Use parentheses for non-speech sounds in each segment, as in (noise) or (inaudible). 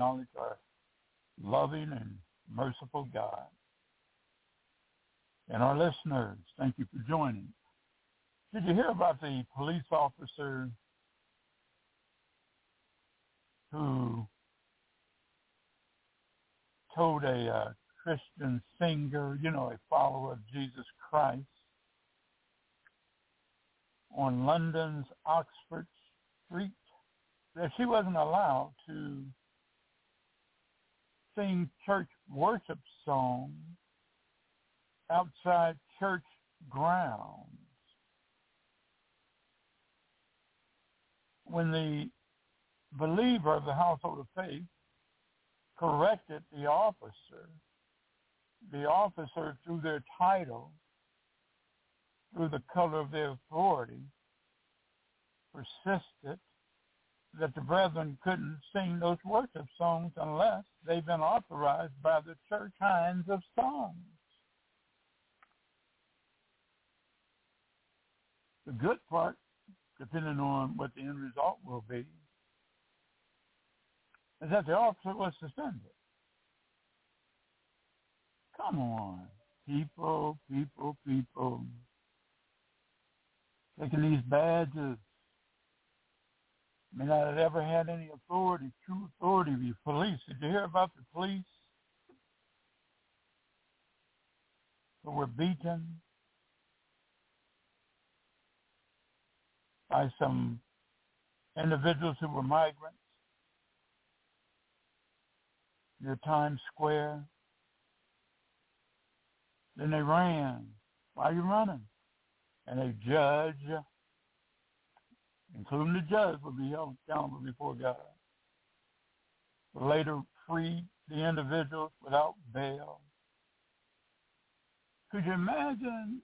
acknowledge our loving and merciful God. And our listeners, thank you for joining. Did you hear about the police officer who told a uh, Christian singer, you know, a follower of Jesus Christ, on London's Oxford Street that she wasn't allowed to sing church worship songs outside church grounds. When the believer of the household of faith corrected the officer, the officer through their title through the color of their authority, persisted that the brethren couldn't sing those worship songs unless they've been authorized by the church hinds of songs. The good part, depending on what the end result will be, is that the officer was suspended. Come on, people, people, people taking these badges may not have ever had any authority, true authority. The police. Did you hear about the police who were beaten by some individuals who were migrants near Times Square? Then they ran. Why are you running? and a judge, including the judge, will be held accountable before God. Later freed the individuals without bail. Could you imagine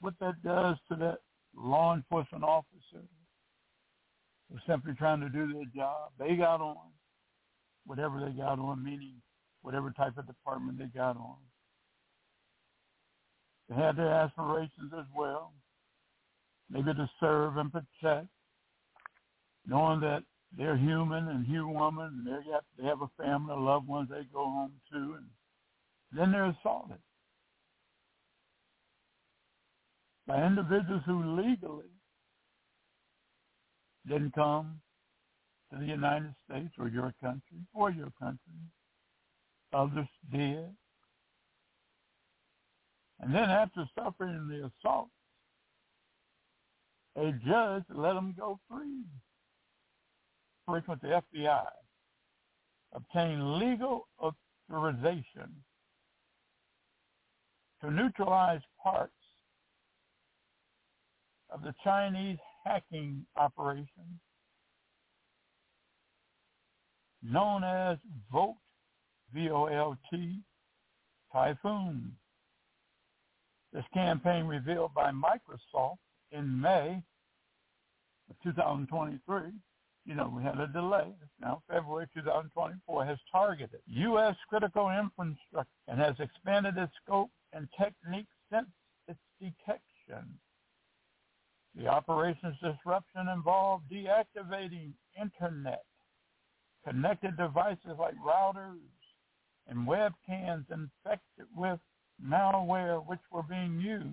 what that does to that law enforcement officer who's simply trying to do their job? They got on whatever they got on, meaning whatever type of department they got on. They had their aspirations as well, maybe to serve and protect, knowing that they're human and human, woman, and they got they have a family, loved ones they go home to, and then they're assaulted by individuals who legally didn't come to the United States or your country or your country. Others did. And then after suffering the assault, a judge let them go free. Frequent the FBI Obtain legal authorization to neutralize parts of the Chinese hacking operation known as Volt, V-O-L-T, Typhoon. This campaign revealed by Microsoft in May of 2023, you know, we had a delay. Now February 2024, has targeted U.S. critical infrastructure and has expanded its scope and techniques since its detection. The operation's disruption involved deactivating Internet, connected devices like routers and webcams infected with malware which were being used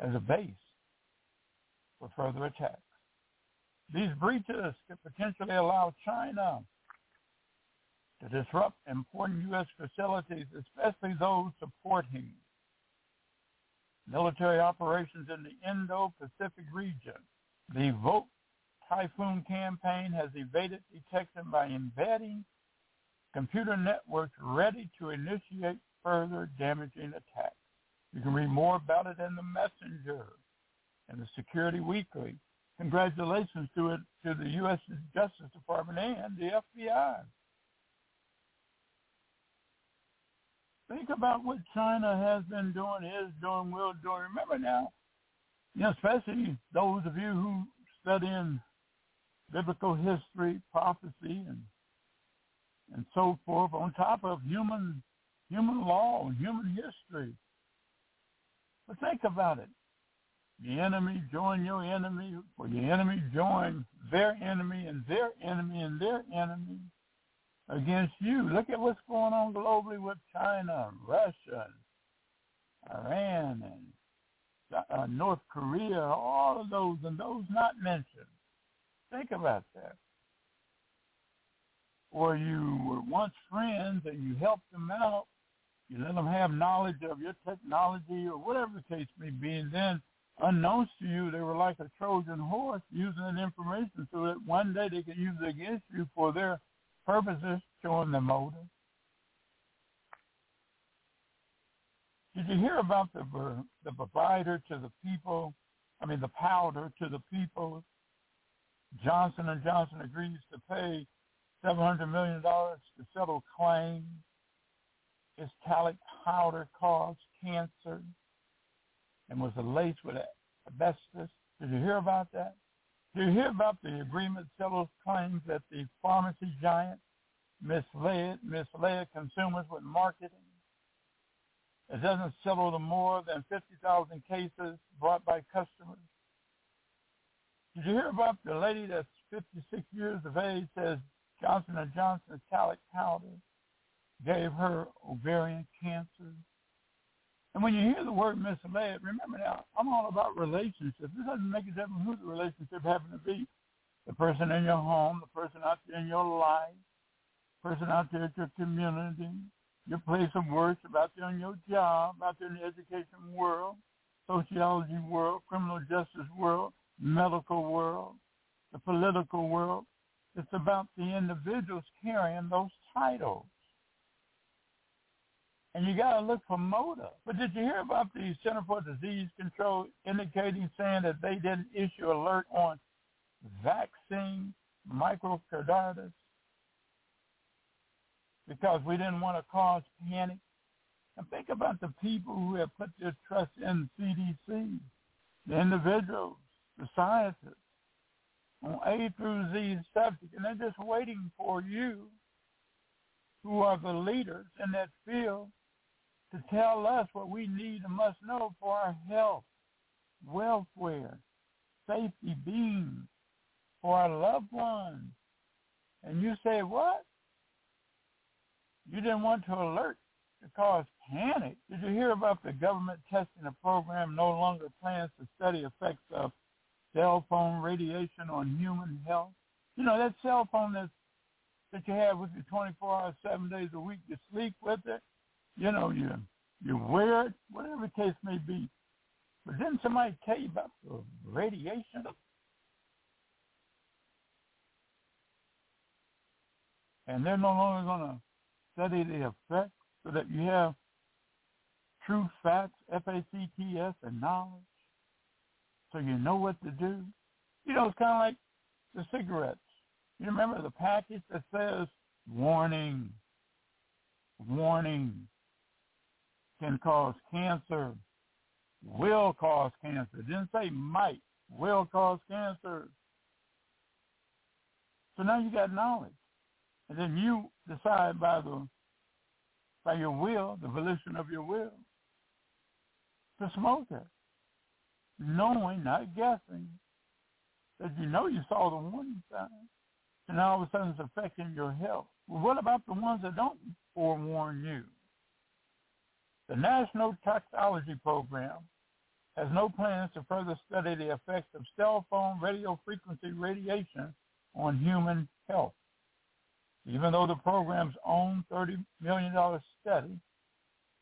as a base for further attacks. These breaches could potentially allow China to disrupt important U.S. facilities, especially those supporting military operations in the Indo-Pacific region. The Volt Typhoon campaign has evaded detection by embedding computer networks ready to initiate further damaging attacks. You can read more about it in the Messenger and the Security Weekly. Congratulations to it to the U.S. Justice Department and the FBI. Think about what China has been doing, is doing, will do. Remember now, you know, especially those of you who study in biblical history, prophecy, and and so forth, on top of human human law and human history. But think about it. The enemy join your enemy, or the enemy join their enemy and their enemy and their enemy against you. Look at what's going on globally with China, Russia, Iran, and uh, North Korea, all of those and those not mentioned. Think about that. Or you were once friends and you helped them out. You let them have knowledge of your technology or whatever the case may be, and then unknowns to you, they were like a Trojan horse using that information so that one day they could use it against you for their purposes, showing the motive. Did you hear about the the provider to the people? I mean, the powder to the people. Johnson and Johnson agrees to pay seven hundred million dollars to settle claims. Its talc powder caused cancer and was laced with asbestos. Did you hear about that? Did you hear about the agreement settles claims that the pharmacy giant misled misled consumers with marketing? It doesn't settle the more than 50,000 cases brought by customers. Did you hear about the lady that's 56 years of age says Johnson & Johnson's talc powder gave her ovarian cancer? And when you hear the word misled, remember now, I'm all about relationships. It doesn't make a difference who the relationship happens to be. The person in your home, the person out there in your life, the person out there at your community, your place of worship, out there on your job, out there in the education world, sociology world, criminal justice world, medical world, the political world. It's about the individuals carrying those titles and you got to look for motive. But did you hear about the Center for Disease Control indicating saying that they didn't issue alert on vaccine myocarditis because we didn't want to cause panic? And think about the people who have put their trust in CDC, the individuals, the scientists, on A through Z subject, and they're just waiting for you, who are the leaders in that field, to tell us what we need and must know for our health, welfare, safety, being, for our loved ones. And you say, what? You didn't want to alert to cause panic. Did you hear about the government testing a program no longer plans to study effects of cell phone radiation on human health? You know, that cell phone that's, that you have with you 24 hours, seven days a week, you sleep with it, you know, you, you wear it, whatever the case may be. But didn't somebody tell you about the radiation? And they're no longer going to study the effects so that you have true facts, F-A-C-T-S, and knowledge so you know what to do. You know, it's kind of like the cigarettes. You remember the package that says, warning, warning, can cause cancer, will cause cancer. It didn't say might, will cause cancer. So now you got knowledge. And then you decide by the by your will, the volition of your will, to smoke it. Knowing, not guessing, that you know you saw the warning signs. And all of a sudden it's affecting your health. Well, what about the ones that don't forewarn you? The National Toxicology Program has no plans to further study the effects of cell phone radio frequency radiation on human health. Even though the program's own $30 million study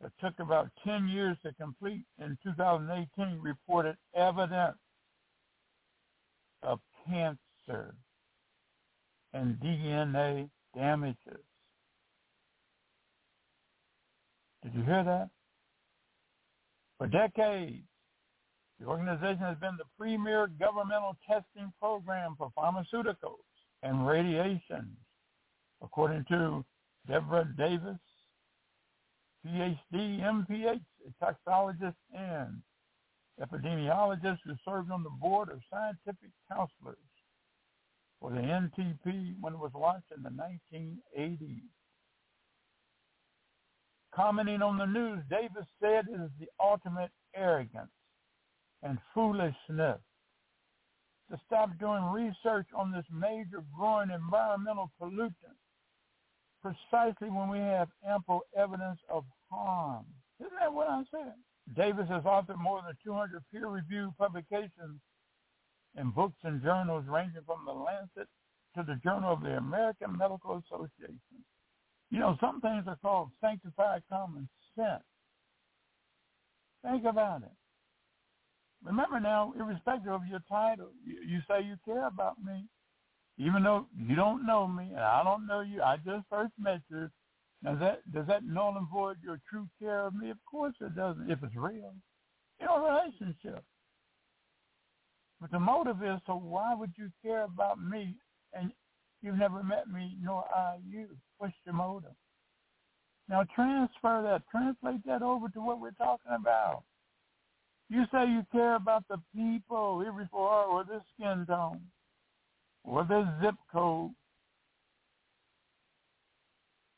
that took about 10 years to complete in 2018 reported evidence of cancer and DNA damages. Did you hear that? For decades, the organization has been the premier governmental testing program for pharmaceuticals and radiation according to Devra Davis, PhD, MPH, a toxologist and epidemiologist who served on the board of scientific counselors for the NTP when it was launched in the 1980s. Commenting on the news, Davis said it is the ultimate arrogance and foolishness to stop doing research on this major growing environmental pollutant precisely when we have ample evidence of harm. Isn't that what I'm saying? Davis has authored more than 200 peer-reviewed publications in books and journals ranging from the Lancet to the Journal of the American Medical Association. You know, some things are called sanctified common sense. Think about it. Remember now, irrespective of your title, you, say you care about me even though you don't know me and I don't know you, I just first met you. Does that does that null and void your true care of me? Of course it doesn't. If it's real, you know, relationship. But the motive is so why would you care about me and you've never met me nor I you? What's your motive? Now transfer that, translate that over to what we're talking about. You say you care about the people, every for or their skin tone or their zip code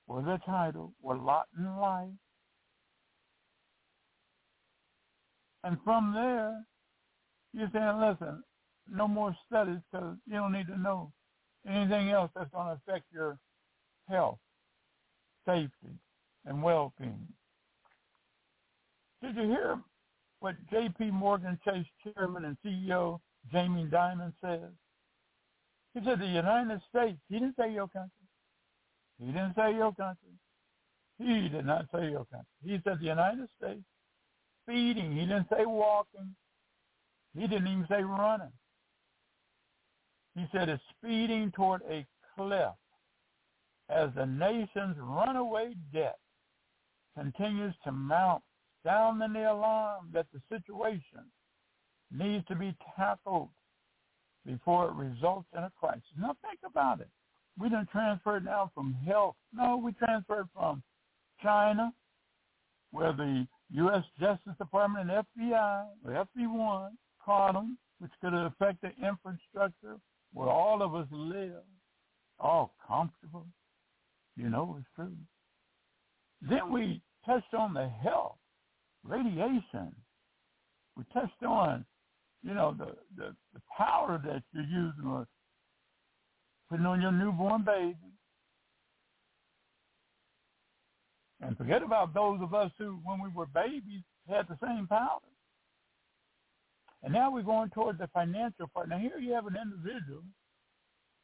or their title or lot in life. And from there, you're saying, listen, no more studies because you don't need to know anything else that's going to affect your health, safety, and well-being. Did you hear what J.P. Morgan Chase chairman and CEO Jamie Dimon says? He said the United States. He didn't say your country. He didn't say your country. He did not say your country. He said the United States feeding. He didn't say walking. He didn't even say running. He said it's speeding toward a cliff as the nation's runaway debt continues to mount, sounding the alarm that the situation needs to be tackled before it results in a crisis. Now think about it. We don't transfer it now from health. No, we transfer it from China, where the U.S. Justice Department and FBI, or FB1, caught them, which could affect the infrastructure where all of us live, all comfortable. You know it's true. Then we touched on the health, radiation. We touched on you know, the, the, the power that you're using or putting on your newborn baby. And forget about those of us who, when we were babies, had the same power. And now we're going toward the financial part. Now here you have an individual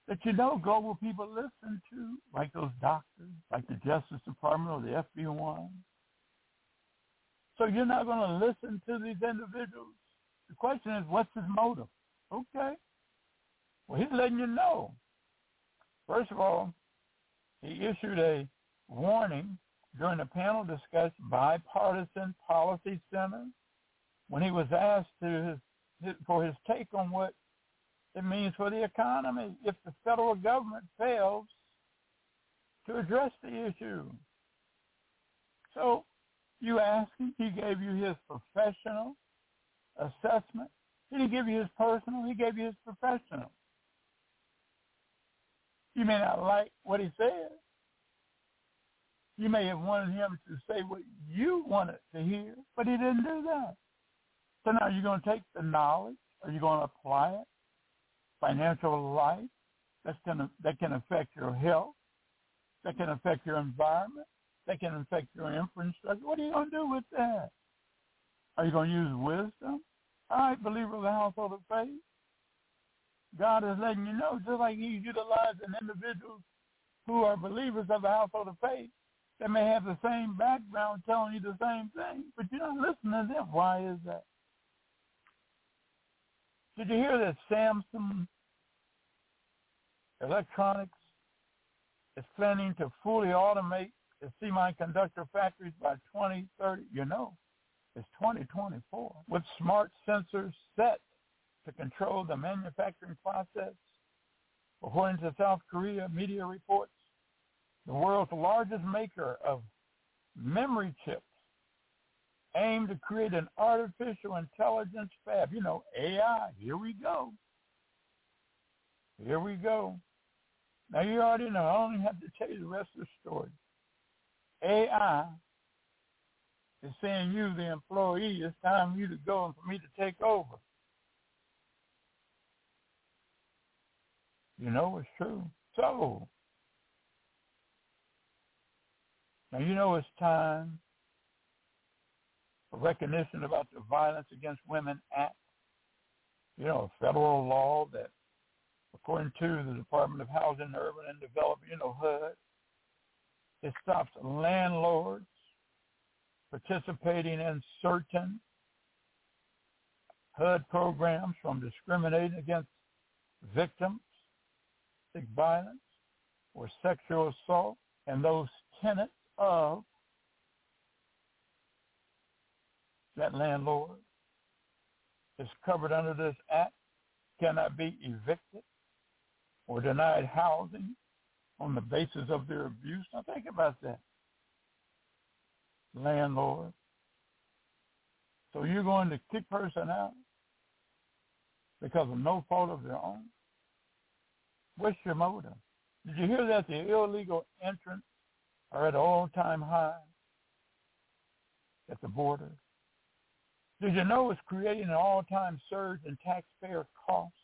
that you know global people listen to, like those doctors, like the Justice Department or the FBI. So you're not going to listen to these individuals. The question is, what's his motive? Okay. Well, he's letting you know. First of all, he issued a warning during a panel discussion, Bipartisan Policy Center, when he was asked to his, for his take on what it means for the economy if the federal government fails to address the issue. So you asked him, he gave you his professional assessment. He didn't give you his personal, he gave you his professional. You may not like what he said. You may have wanted him to say what you wanted to hear, but he didn't do that. So now you're going to take the knowledge, are you going to apply it? Financial life, that's gonna, that can affect your health, that can affect your environment, that can affect your infrastructure. What are you going to do with that? Are you going to use wisdom? All right, believer of the household of faith. God is letting you know, just like he's utilizing individuals who are believers of the household of faith that may have the same background telling you the same thing, but you're not listening to them. Why is that? Did you hear that Samsung Electronics is planning to fully automate the semiconductor factories by 2030? You know, it's 2024 with smart sensors set to control the manufacturing process. According to South Korea media reports, the world's largest maker of memory chips aim to create an artificial intelligence fab. You know, AI, here we go. Here we go. Now you already know, I don't have to tell you the rest of the story. AI is saying you, the employee, it's time for you to go and for me to take over. You know it's true. So, now you know it's time recognition about the Violence Against Women Act. You know, federal law that, according to the Department of Housing, Urban and Development, you know, HUD, it stops landlords participating in certain HUD programs from discriminating against victims domestic violence or sexual assault and those tenants of that landlord is covered under this act cannot be evicted or denied housing on the basis of their abuse. Now think about that. Landlord. So you're going to kick person out because of no fault of their own? What's your motive? Did you hear that the illegal entrants are at all-time high at the border? Did you know it's creating an all-time surge in taxpayer costs?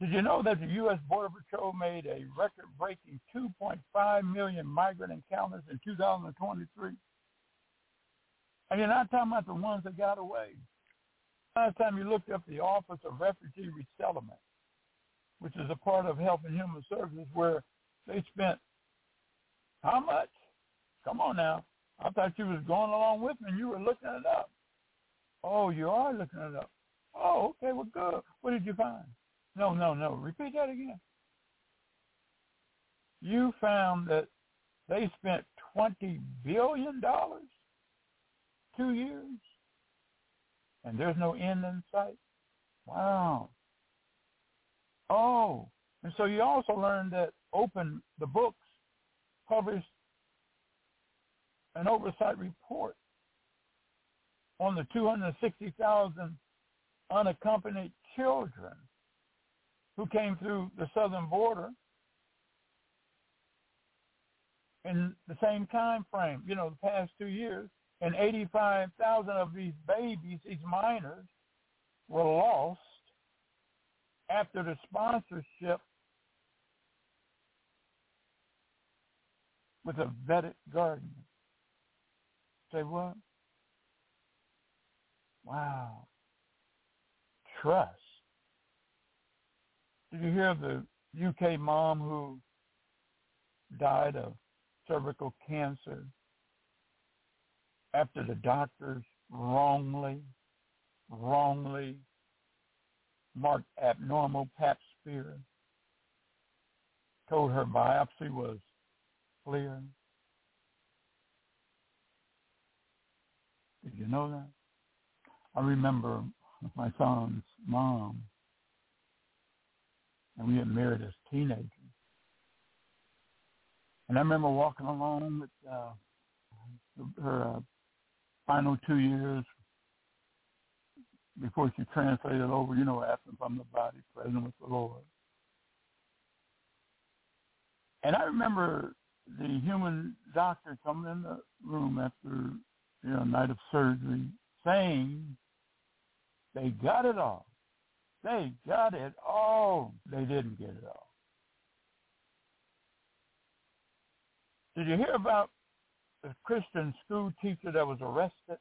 Did you know that the U.S. Border Patrol made a record-breaking 2.5 million migrant encounters in 2023? And you're not talking about the ones that got away. Last time you looked up the Office of Refugee Resettlement, which is a part of Health and Human Services, where they spent how much? Come on now. I thought you was going along with me and you were looking it up. Oh, you are looking it up. Oh, okay, well good. What did you find? No, no, no. Repeat that again. You found that they spent twenty billion dollars two years and there's no end in sight. Wow. Oh, and so you also learned that Open the Books published an oversight report on the 260,000 unaccompanied children who came through the southern border in the same time frame, you know, the past two years, and 85,000 of these babies, these minors, were lost after the sponsorship with a vetted guardian. Say what? Wow. Trust. Did you hear the UK mom who died of cervical cancer after the doctors wrongly, wrongly marked abnormal pap smear, told her biopsy was clear. Did you know that? I remember my son's mom, and we had married as teenagers. And I remember walking along with uh, her uh, final two years before she translated over, you know, absent from the body, present with the Lord. And I remember the human doctor coming in the room after you know night of surgery, saying they got it all. They got it all. They didn't get it all. Did you hear about the Christian school teacher that was arrested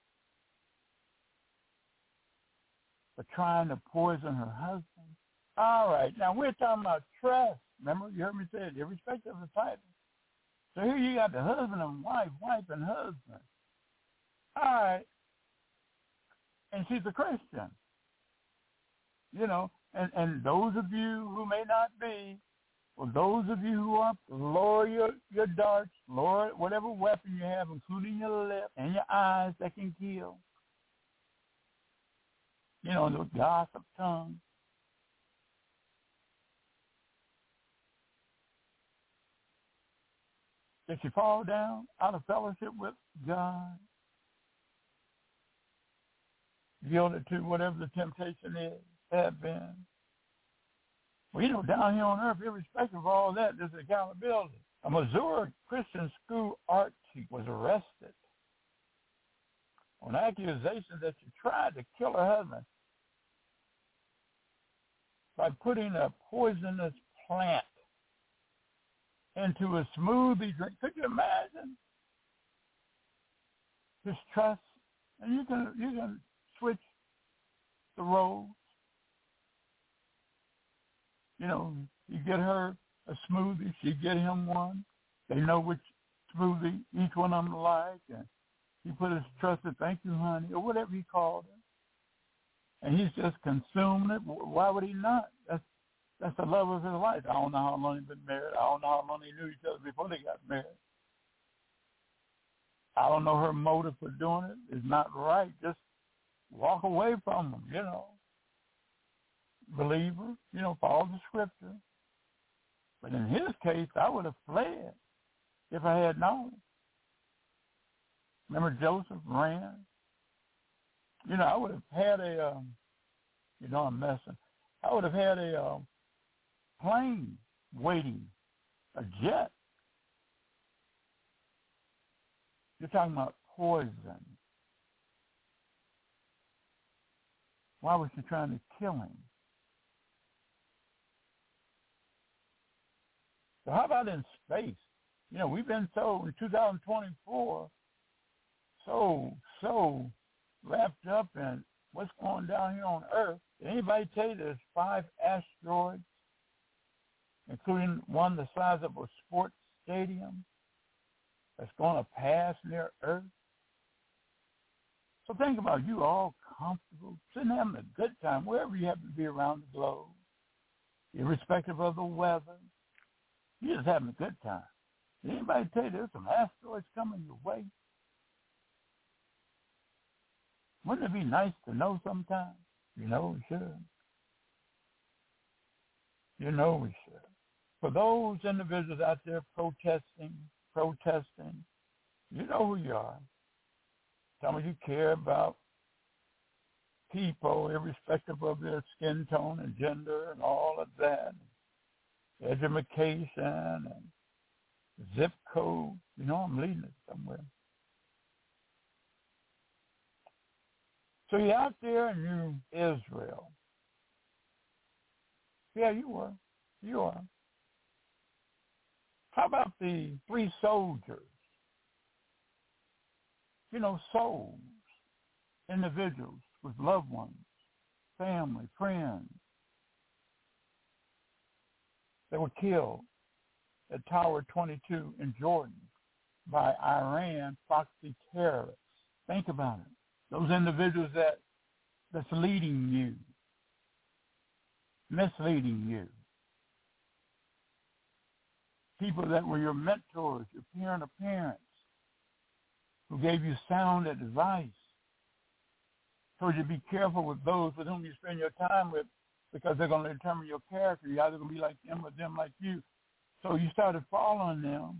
for trying to poison her husband? All right, now we're talking about trust. Remember, you heard me say it, irrespective of the title. So here you got the husband and wife, wife and husband. All right. And she's a Christian. You know, and, and those of you who may not be, well, those of you who are, lower your, your darts, lower whatever weapon you have, including your lip and your eyes that can kill. You know, the gossip tongue. Did she fall down out of fellowship with God? Yielded to whatever the temptation is, had been. Well, you know, down here on earth, irrespective of all that, there's accountability. A Missouri Christian school art teacher was arrested on accusations that she tried to kill her husband by putting a poisonous plant into a smoothie drink. Could you imagine? Just trust, and you can you can the roles. You know, you get her a smoothie, she get him one. They know which smoothie each one of them like, and he put his trusted thank you, honey, or whatever he called it. And he's just consuming it. Why would he not? That's that's the love of his life. I don't know how long they've been married. I don't know how long they knew each other before they got married. I don't know her motive for doing it. It's not right. Just walk away from them, you know. Believer, you know, follow the scripture. But in his case, I would have fled if I had known. Remember Joseph ran? You know, I would have had a, um, you know, I'm messing. I would have had a um, plane waiting, a jet. You're talking about poison. Why was she trying to kill him? So how about in space? You know, we've been so in 2024, so so wrapped up in what's going down here on Earth. Did anybody tell you there's five asteroids including one the size of a sports stadium that's going to pass near Earth. So think about you all comfortable, sitting having a good time wherever you happen to be around the globe, irrespective of the weather. You're just having a good time. Did anybody tell you there's some asteroids coming your way? Wouldn't it be nice to know sometime? You know we should. You know we should for those individuals out there protesting, protesting, you know who you are. Some of you care about people, irrespective of their skin tone and gender and all of that. Education and zip code. You know I'm leading it somewhere. So you're out there in New Israel. Yeah, you were. You are How about the three soldiers? You know, souls, individuals with loved ones, family, friends that were killed at Tower 22 in Jordan by Iran proxy terrorists. Think about it. Those individuals that that's leading you, misleading you. People that were your mentors, your parent or parents, who gave you sound advice. Told you to be careful with those with whom you spend your time with because they're going to determine your character. You're either going to be like them or them like you. So you started following them,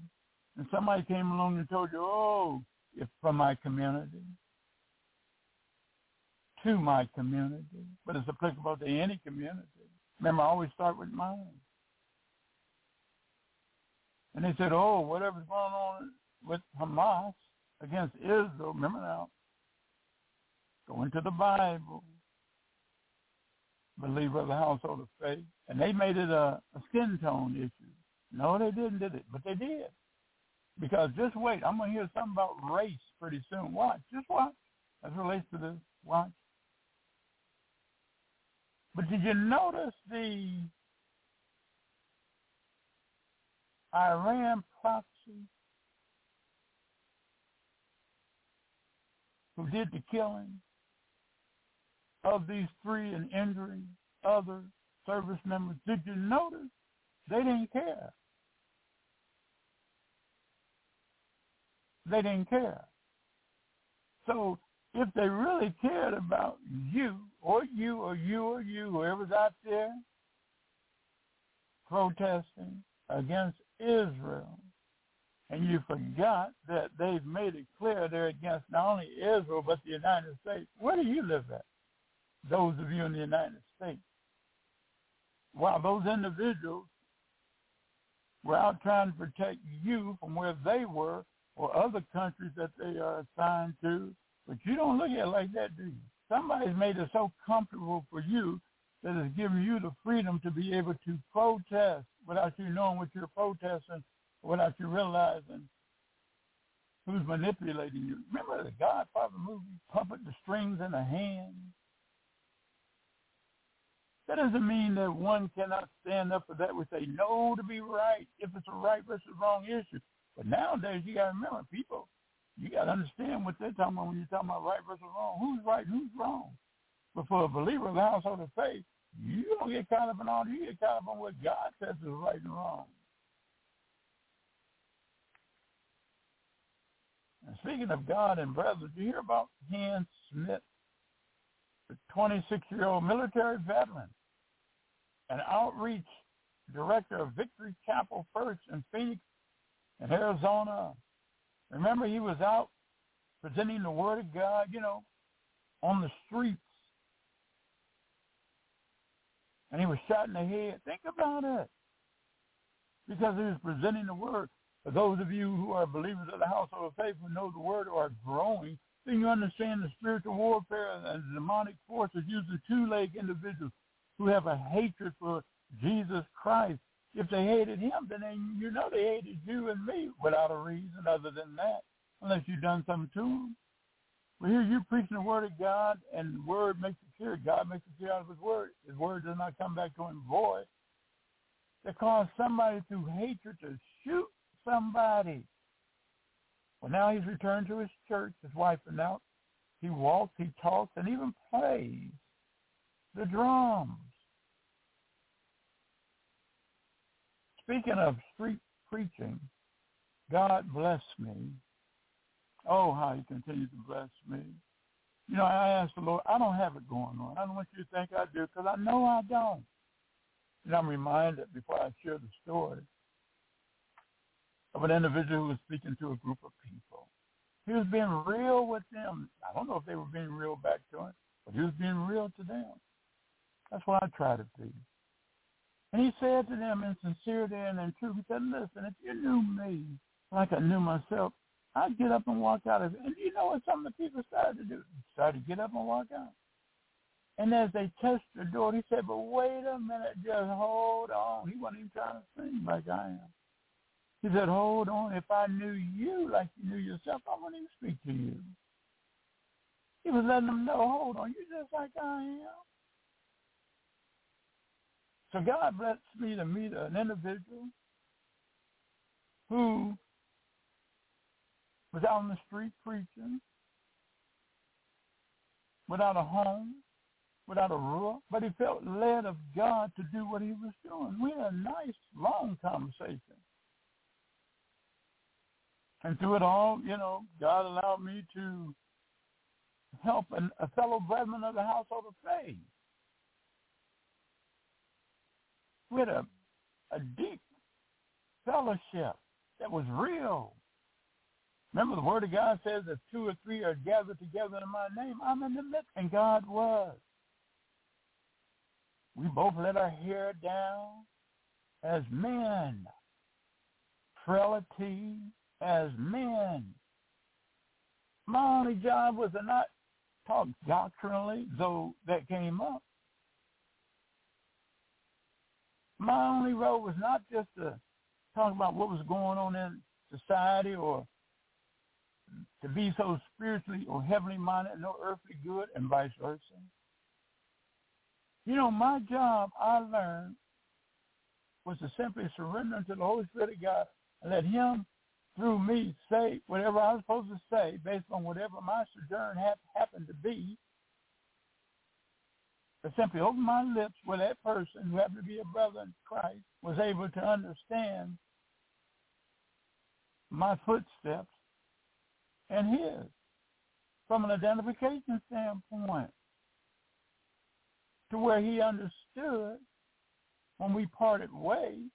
and somebody came along and told you, oh, it's from my community, to my community, but it's applicable to any community. Remember, I always start with mine. And they said, oh, whatever's going on with Hamas against Israel, remember now, go into the Bible, believer of the household of faith. And they made it a, a skin tone issue. No, they didn't, did it? But they did. Because just wait, I'm going to hear something about race pretty soon. Watch, just watch. As relates to this, watch. But did you notice the Iran proxy who did the killing of these three and injuring other service members? Did you notice they didn't care? They didn't care. So if they really cared about you or you or you or you, whoever's out there protesting against Israel, and you forgot that they've made it clear they're against not only Israel but the United States. Where do you live at? Those of you in the United States. While those individuals were out trying to protect you from where they were or other countries that they are assigned to. But you don't look at it like that, do you? Somebody's made it so comfortable for you that it's giving you the freedom to be able to protest without you knowing what you're protesting, without you realizing who's manipulating you. Remember the Godfather movie, Puppet the Strings in the Hand? That doesn't mean that one cannot stand up for that which they know to be right if it's a right versus wrong issue. But nowadays, you got to remember, people, you got to understand what they're talking about when you're talking about right versus wrong. Who's right, who's wrong? But for a believer of the household of faith, you don't get caught up in all. You get caught up on what God says is right and wrong. And speaking of God and brothers, you hear about Ken Smith, the 26-year-old military veteran, an outreach director of Victory Chapel First in Phoenix, in Arizona. Remember, he was out presenting the Word of God, you know, on the streets. And he was shot in the head. Think about it. Because he was presenting the Word. Those of you who are believers of the household of faith who know the Word or are growing, then you understand the spiritual warfare and the demonic forces using two-legged individuals who have a hatred for Jesus Christ if they hated him, then they, you know they hated you and me without a reason other than that, unless you've done something to them. But here you're preaching the word of God, and the word makes it clear. God makes it clear out of his word. His word does not come back to him void. They cause somebody through hatred to shoot somebody. Well, now he's returned to his church, his wife and now he walks, he talks, and even plays the drums. Speaking of street preaching, God bless me. Oh, how he continues to bless me. You know, I asked the Lord, I don't have it going on. I don't want you to think I do because I know I don't. And I'm reminded before I share the story of an individual who was speaking to a group of people. He was being real with them. I don't know if they were being real back to him, but he was being real to them. That's what I try to be. And he said to them in sincerity and in truth, he said, listen, if you knew me like I knew myself, I'd get up and walk out of. And you know what some of the people started to do? Started to get up and walk out. And as they touched the door, he said, but wait a minute, just hold on. He wasn't even trying to sing like I am. He said, hold on, if I knew you like you knew yourself, I wouldn't even speak to you. He was letting them know, hold on, you're just like I am. So God blessed me to meet an individual who was out on the street preaching without a home, without a roof, but he felt led of God to do what he was doing. We had a nice, long conversation. And through it all, you know, God allowed me to help an, a fellow brethren of the household of faith. We had a, a deep fellowship that was real. Remember the word of God says that two or three are gathered together in my name, I'm in the midst. And God was. We both let our hair down as men. Frailty as men. My only job was to not talk doctrinally, though that came up. My only role was not just to talk about what was going on in society or to be so spiritually or heavenly minded, no earthly good, and vice versa. You know, my job, I learned, was to simply surrender to the Holy Spirit of God and let him, through me, say whatever I was supposed to say based on whatever my sojourn had happened to be. To simply open my lips where that person who happened to be a brother in Christ was able to understand my footsteps and his from an identification standpoint to where he understood when we parted ways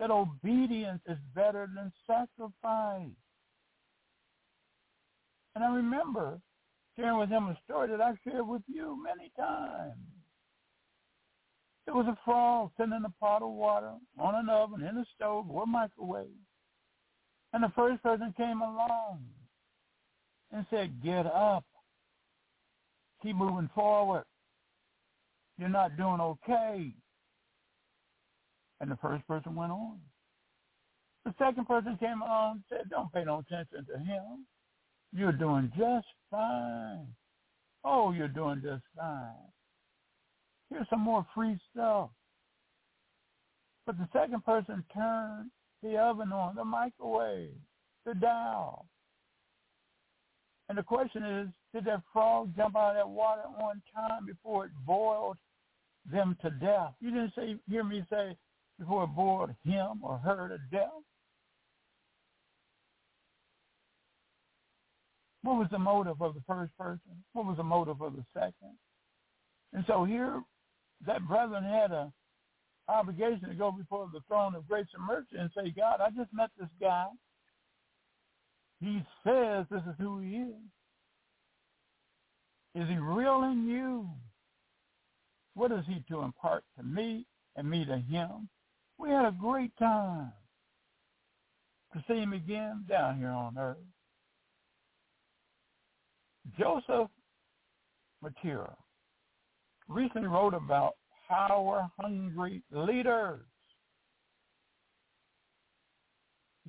that obedience is better than sacrifice. And I remember sharing with him a story that I've shared with you many times. There was a frog sitting in a pot of water on an oven, in a stove, or microwave. And the first person came along and said, get up. Keep moving forward. You're not doing okay. And the first person went on. The second person came on and said, don't pay no attention to him. You're doing just fine. Oh, you're doing just fine. Here's some more free stuff. But the second person turned the oven on, the microwave, the dial. And the question is, did that frog jump out of that water on time before it boiled them to death? You didn't say, hear me say it boiled him or her to death. What was the motive of the first person? What was the motive of the second? And so here, that brethren had a obligation to go before the throne of grace and mercy and say, God, I just met this guy. He says this is who he is. Is he real in you? What is he to impart to me and me to him? We had a great time to see him again down here on earth. Joseph Mattera recently wrote about power-hungry leaders.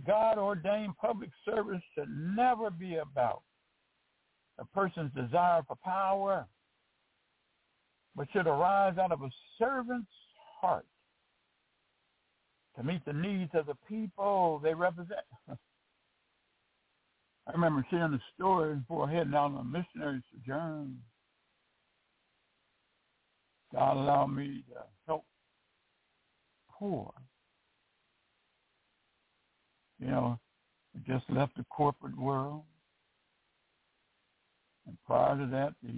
God-ordained public service should never be about a person's desire for power, but should arise out of a servant's heart to meet the needs of the people they represent. (laughs) I remember sharing a story before heading out on a missionary sojourn. God allowed me to help poor. You know, I just left the corporate world. And prior to that, the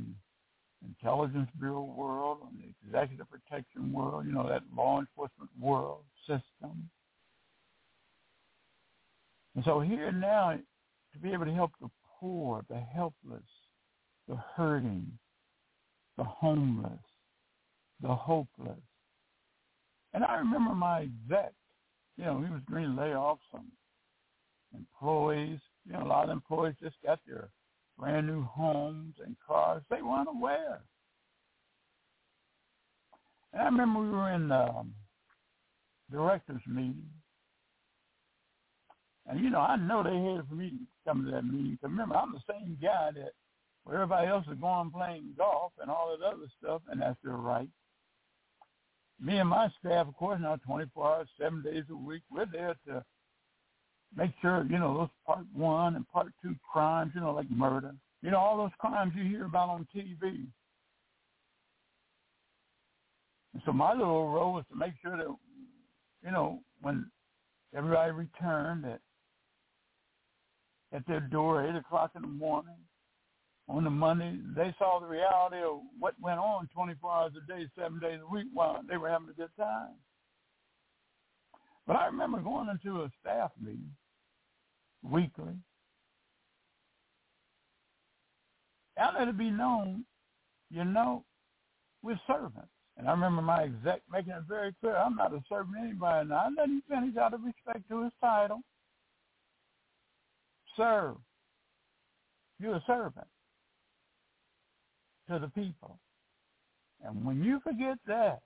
intelligence bureau world and the executive protection world, you know, that law enforcement world system. And so here now, to be able to help the poor, the helpless, the hurting, the homeless, the hopeless. And I remember my exec, you know, he was going to lay off some employees. You know, a lot of employees just got their brand new homes and cars. They weren't aware. And I remember we were in the um, directors meeting, And you know, I know they hated for me to come to that meeting. Cause remember, I'm the same guy that where everybody else is going playing golf and all that other stuff, and that's their right. Me and my staff, of course, now 24 hours, seven days a week, we're there to make sure, you know, those part one and part two crimes, you know, like murder, you know, all those crimes you hear about on TV. And so my little role was to make sure that, you know, when everybody returned at at their door at eight o'clock in the morning on the Monday, they saw the reality of what went on 24 hours a day, seven days a week while they were having a good time. But I remember going into a staff meeting weekly. And let it be known, you know, we're servants. And I remember my exec making it very clear, I'm not a servant anybody. Now, I let him finish out of respect to his title. Serve. You're a servant to the people. And when you forget that,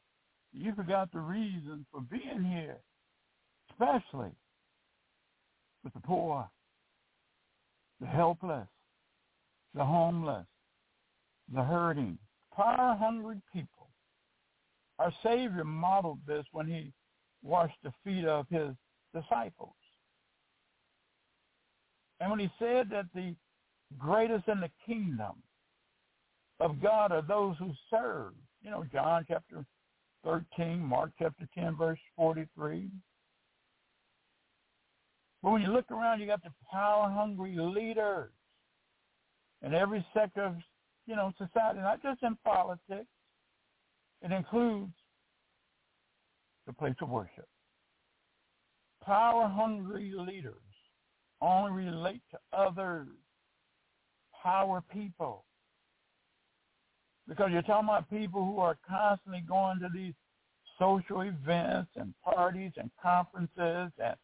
you forgot the reason for being here, especially with the poor, the helpless, the homeless, the hurting, power-hungry people. Our Savior modeled this when he washed the feet of his disciples. And when he said that the greatest in the kingdom of God are those who serve. You know, John chapter 13, Mark chapter 10, verse 43. But when you look around, you got the power-hungry leaders in every sector of, you know, society, not just in politics. It includes the place of worship. Power-hungry leaders only relate to others. Power people. Because you're talking about people who are constantly going to these social events and parties and conferences and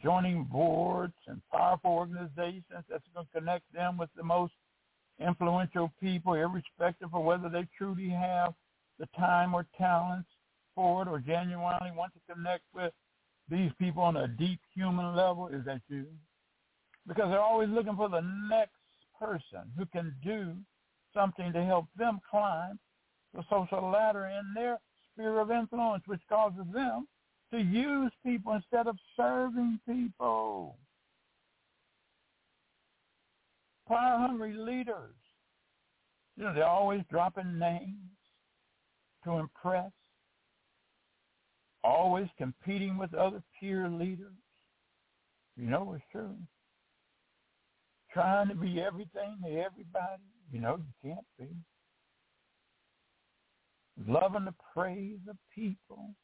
joining boards and powerful organizations that's going to connect them with the most influential people, irrespective of whether they truly have the time or talents for it or genuinely want to connect with these people on a deep human level. Is that you? Because they're always looking for the next person who can do something to help them climb the social ladder in their sphere of influence, which causes them to use people instead of serving people. Power-hungry leaders, you know, they're always dropping names to impress, always competing with other peer leaders. You know it's true. Trying to be everything to everybody. You know, you can't be. Loving the praise of people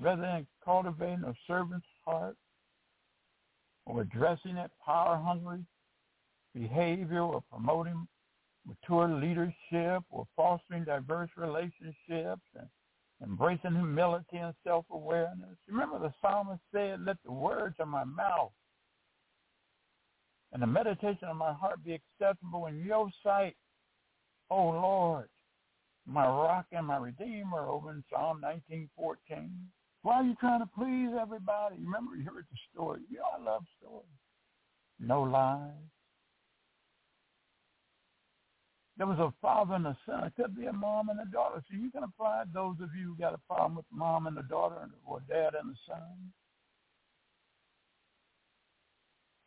rather than cultivating a servant's heart or addressing that power-hungry behavior or promoting mature leadership or fostering diverse relationships and embracing humility and self-awareness. Remember the psalmist said, let the words of my mouth and the meditation of my heart be acceptable in your sight, O Lord, my rock and my redeemer, over in Psalm 19:14. Why are you trying to please everybody? Remember, you heard the story. You know, I love stories. No lies. There was a father and a son. It could be a mom and a daughter. So you can apply those of you who got a problem with mom and the daughter or dad and the son.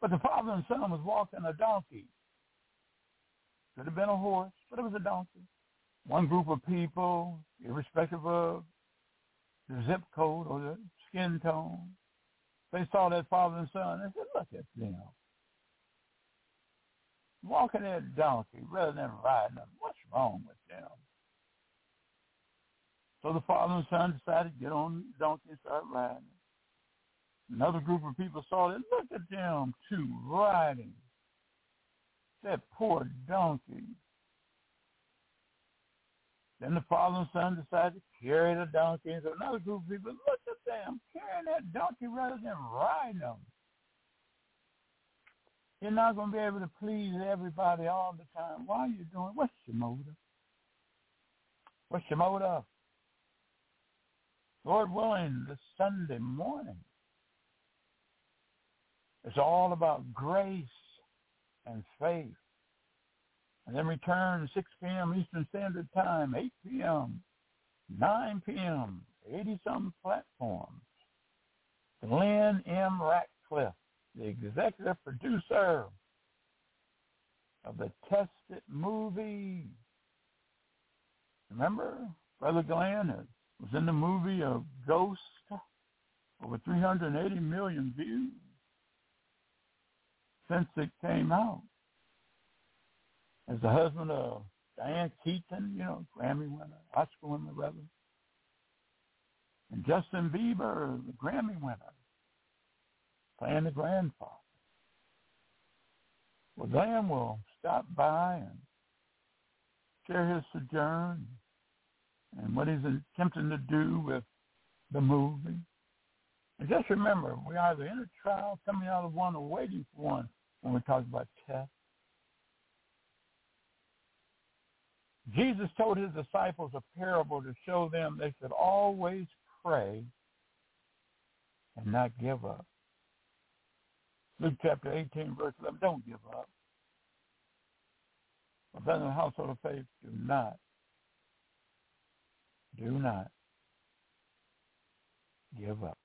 But the father and son was walking a donkey. Could have been a horse, but it was a donkey. One group of people, irrespective of the zip code or the skin tone, they saw that father and son They said, look at them. Walking that donkey rather than riding them. What's wrong with them? So the father and son decided to get on the donkey and start riding. Another group of people saw it. Look at them two riding. That poor donkey. Then the father and son decided to carry the donkey. And so another group of people, look at them carrying that donkey rather than riding them. You're not going to be able to please everybody all the time. Why are you doing? What's your motive? What's your motive? Lord willing, this Sunday morning, It's all about grace and faith. And then return 6 p.m. Eastern Standard Time, 8 p.m., 9 p.m., 80-some platforms. Glenn M. Ratcliffe, the executive producer of the Tested movie. Remember, Brother Glenn was in the movie of Ghost, over 380 million views since it came out. As the husband of Diane Keaton, you know, Grammy winner, Oscar winner rather. And Justin Bieber, the Grammy winner, playing the grandfather. Well, Glenn will stop by and share his sojourn and what he's attempting to do with the movie. And just remember, we are either in a trial, coming out of one, or waiting for one when we talk about tests. Jesus told his disciples a parable to show them they should always pray and not give up. Luke chapter 18, verse 11, don't give up. But then the household of faith, do not, do not give up.